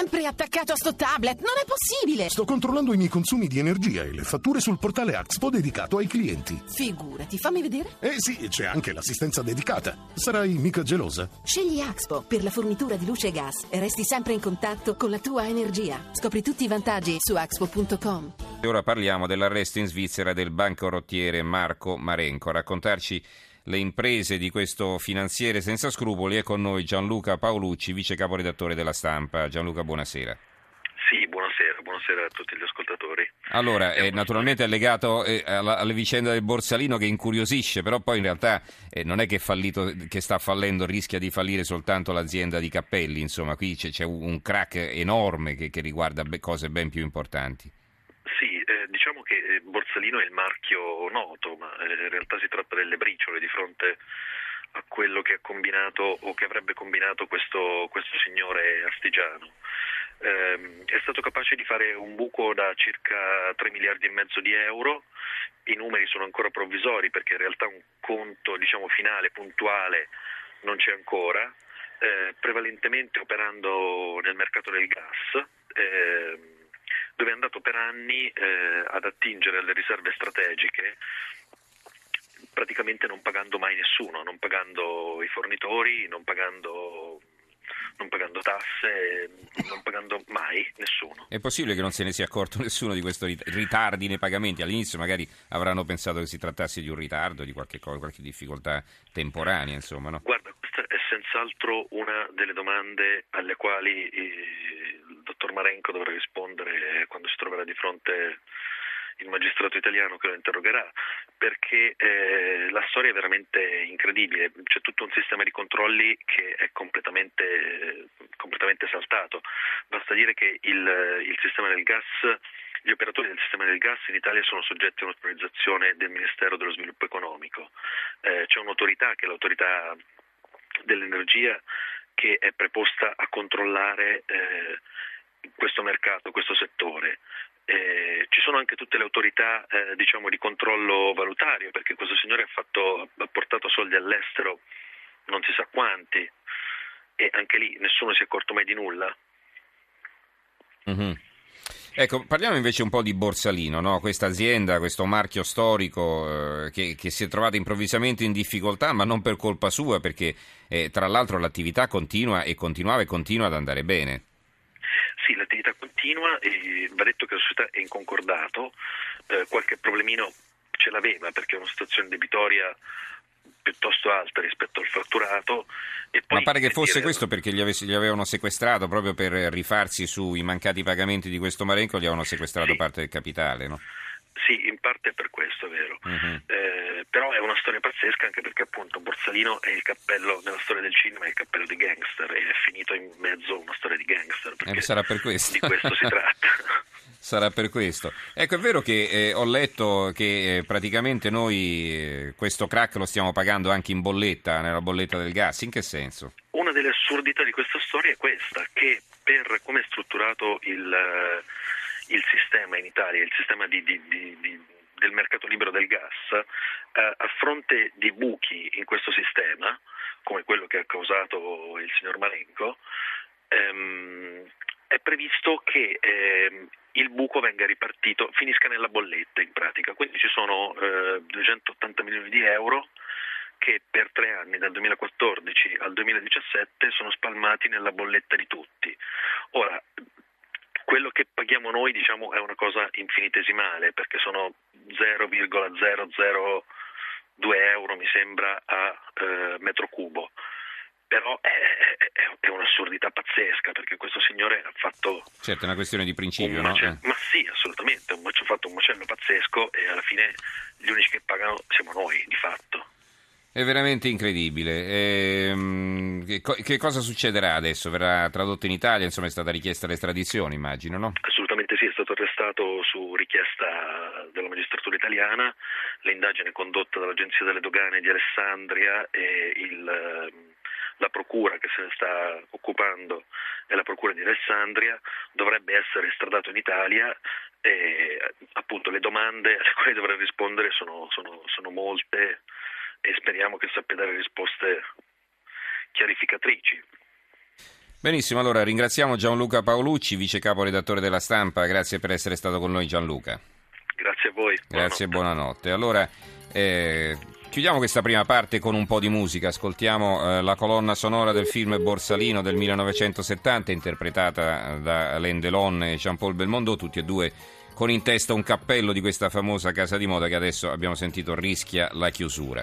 sempre attaccato a sto tablet, non è possibile! Sto controllando i miei consumi di energia e le fatture sul portale Axpo dedicato ai clienti. Figurati, fammi vedere. Eh sì, c'è anche l'assistenza dedicata. Sarai mica gelosa? Scegli Axpo per la fornitura di luce e gas e resti sempre in contatto con la tua energia. Scopri tutti i vantaggi su axpo.com. E ora parliamo dell'arresto in Svizzera del bancarottiere Marco Marenco. A raccontarci le imprese di questo finanziere senza scrupoli è con noi Gianluca Paolucci, vice caporedattore della stampa. Gianluca, buonasera. Sì, buonasera, buonasera a tutti gli ascoltatori. Allora, eh, naturalmente è legato eh, alla, alle vicende del Borsalino che incuriosisce, però poi in realtà eh, non è che, fallito, che, sta fallendo, rischia di fallire soltanto l'azienda di Cappelli, insomma, qui c'è, c'è un crack enorme che, che riguarda cose ben più importanti. Sì, eh, diciamo che eh, Borsalino è il marchio noto, ma eh, in realtà si tratta delle briciole di fronte a quello che ha combinato o che avrebbe combinato questo, questo signore artigiano. Eh, è stato capace di fare un buco da circa 3 miliardi e mezzo di euro, i numeri sono ancora provvisori perché in realtà un conto diciamo, finale, puntuale, non c'è ancora, eh, prevalentemente operando nel mercato del gas. Eh, dove è andato per anni eh, ad attingere alle riserve strategiche praticamente non pagando mai nessuno, non pagando i fornitori, non pagando, non pagando tasse, non pagando mai nessuno. È possibile che non se ne sia accorto nessuno di questi ritardi nei pagamenti? All'inizio magari avranno pensato che si trattasse di un ritardo, di qualche, cosa, qualche difficoltà temporanea, insomma, no? Guarda, questa è senz'altro una delle domande alle quali il dottor Marenco dovrà rispondere quando si troverà di fronte il magistrato italiano che lo interrogerà, perché eh, la storia è veramente incredibile, c'è tutto un sistema di controlli che è completamente, completamente saltato. Basta dire che il, il sistema del gas gli operatori del sistema del gas in Italia sono soggetti a un'autorizzazione del Ministero dello Sviluppo Economico. Eh, c'è un'autorità che è l'autorità dell'energia che è preposta a controllare eh, questo mercato, questo settore. Eh, ci sono anche tutte le autorità eh, diciamo, di controllo valutario perché questo signore ha, fatto, ha portato soldi all'estero non si sa quanti e anche lì nessuno si è accorto mai di nulla. Mm-hmm. Ecco, parliamo invece un po' di Borsalino, no? questa azienda, questo marchio storico eh, che, che, si è trovato improvvisamente in difficoltà, ma non per colpa sua, perché eh, tra l'altro l'attività continua e continuava e continua ad andare bene. Sì, l'attività continua e va detto che la società è in concordato, eh, qualche problemino ce l'aveva perché è una situazione debitoria piuttosto alta rispetto al fatturato. Ma pare che fosse dire... questo perché gli, avessi, gli, avevano sequestrato proprio per rifarsi sui mancati pagamenti di questo Marenco, gli avevano sequestrato sì. parte del capitale, no? Sì, in parte è per questo, è vero. Uh-huh. Eh, però è una storia pazzesca anche perché appunto Borsalino è il cappello nella storia del cinema, è il cappello di gangster e è finito in mezzo a una storia di gangster. Eh, sarà per questo. Di questo si tratta. sarà per questo. Ecco, è vero che eh, ho letto che eh, praticamente noi eh, questo crack lo stiamo pagando anche in bolletta, nella bolletta del gas. In che senso? Una delle assurdità di questa storia è questa, che per come è strutturato il il sistema in Italia, il sistema di, di, di, del mercato libero del gas, eh, a fronte di buchi in questo sistema, come quello che ha causato il signor Marenco, ehm, è previsto che ehm, il buco venga ripartito, finisca nella bolletta in pratica, quindi ci sono eh, 280 milioni di euro che per tre anni, dal 2014 al 2017, sono spalmati nella bolletta di tutti. Ora, quello che paghiamo noi diciamo, è una cosa infinitesimale perché sono 0,002 euro mi sembra a eh, metro cubo però è, è, è, un'assurdità pazzesca perché questo signore ha fatto certo è una questione di principio no? Eh. ma sì assolutamente ha fatto un macello pazzesco e alla fine gli unici che pagano siamo noi di fatto è veramente incredibile. Ehm, che, che, cosa succederà adesso? Verrà tradotto in Italia? Insomma, è stata richiesta l'estradizione, immagino, no? Assolutamente sì, è stato arrestato su richiesta della magistratura italiana. L'indagine condotta dall'Agenzia delle Dogane di Alessandria e il, la procura che se ne sta occupando è la procura di Alessandria, dovrebbe essere estradato in Italia e appunto le domande alle quali dovrà rispondere sono, sono, sono molte e speriamo che sappia dare risposte chiarificatrici. Benissimo, allora ringraziamo Gianluca Paolucci, vice capo redattore della stampa, grazie per essere stato con noi Gianluca. Grazie a voi. Grazie e buonanotte. Allora, eh, chiudiamo questa prima parte con un po' di musica, ascoltiamo eh, la colonna sonora del film Borsalino del 1970 interpretata da Alain Delon e Jean-Paul Belmondo, tutti e due con in testa un cappello di questa famosa casa di moda che adesso abbiamo sentito rischia la chiusura.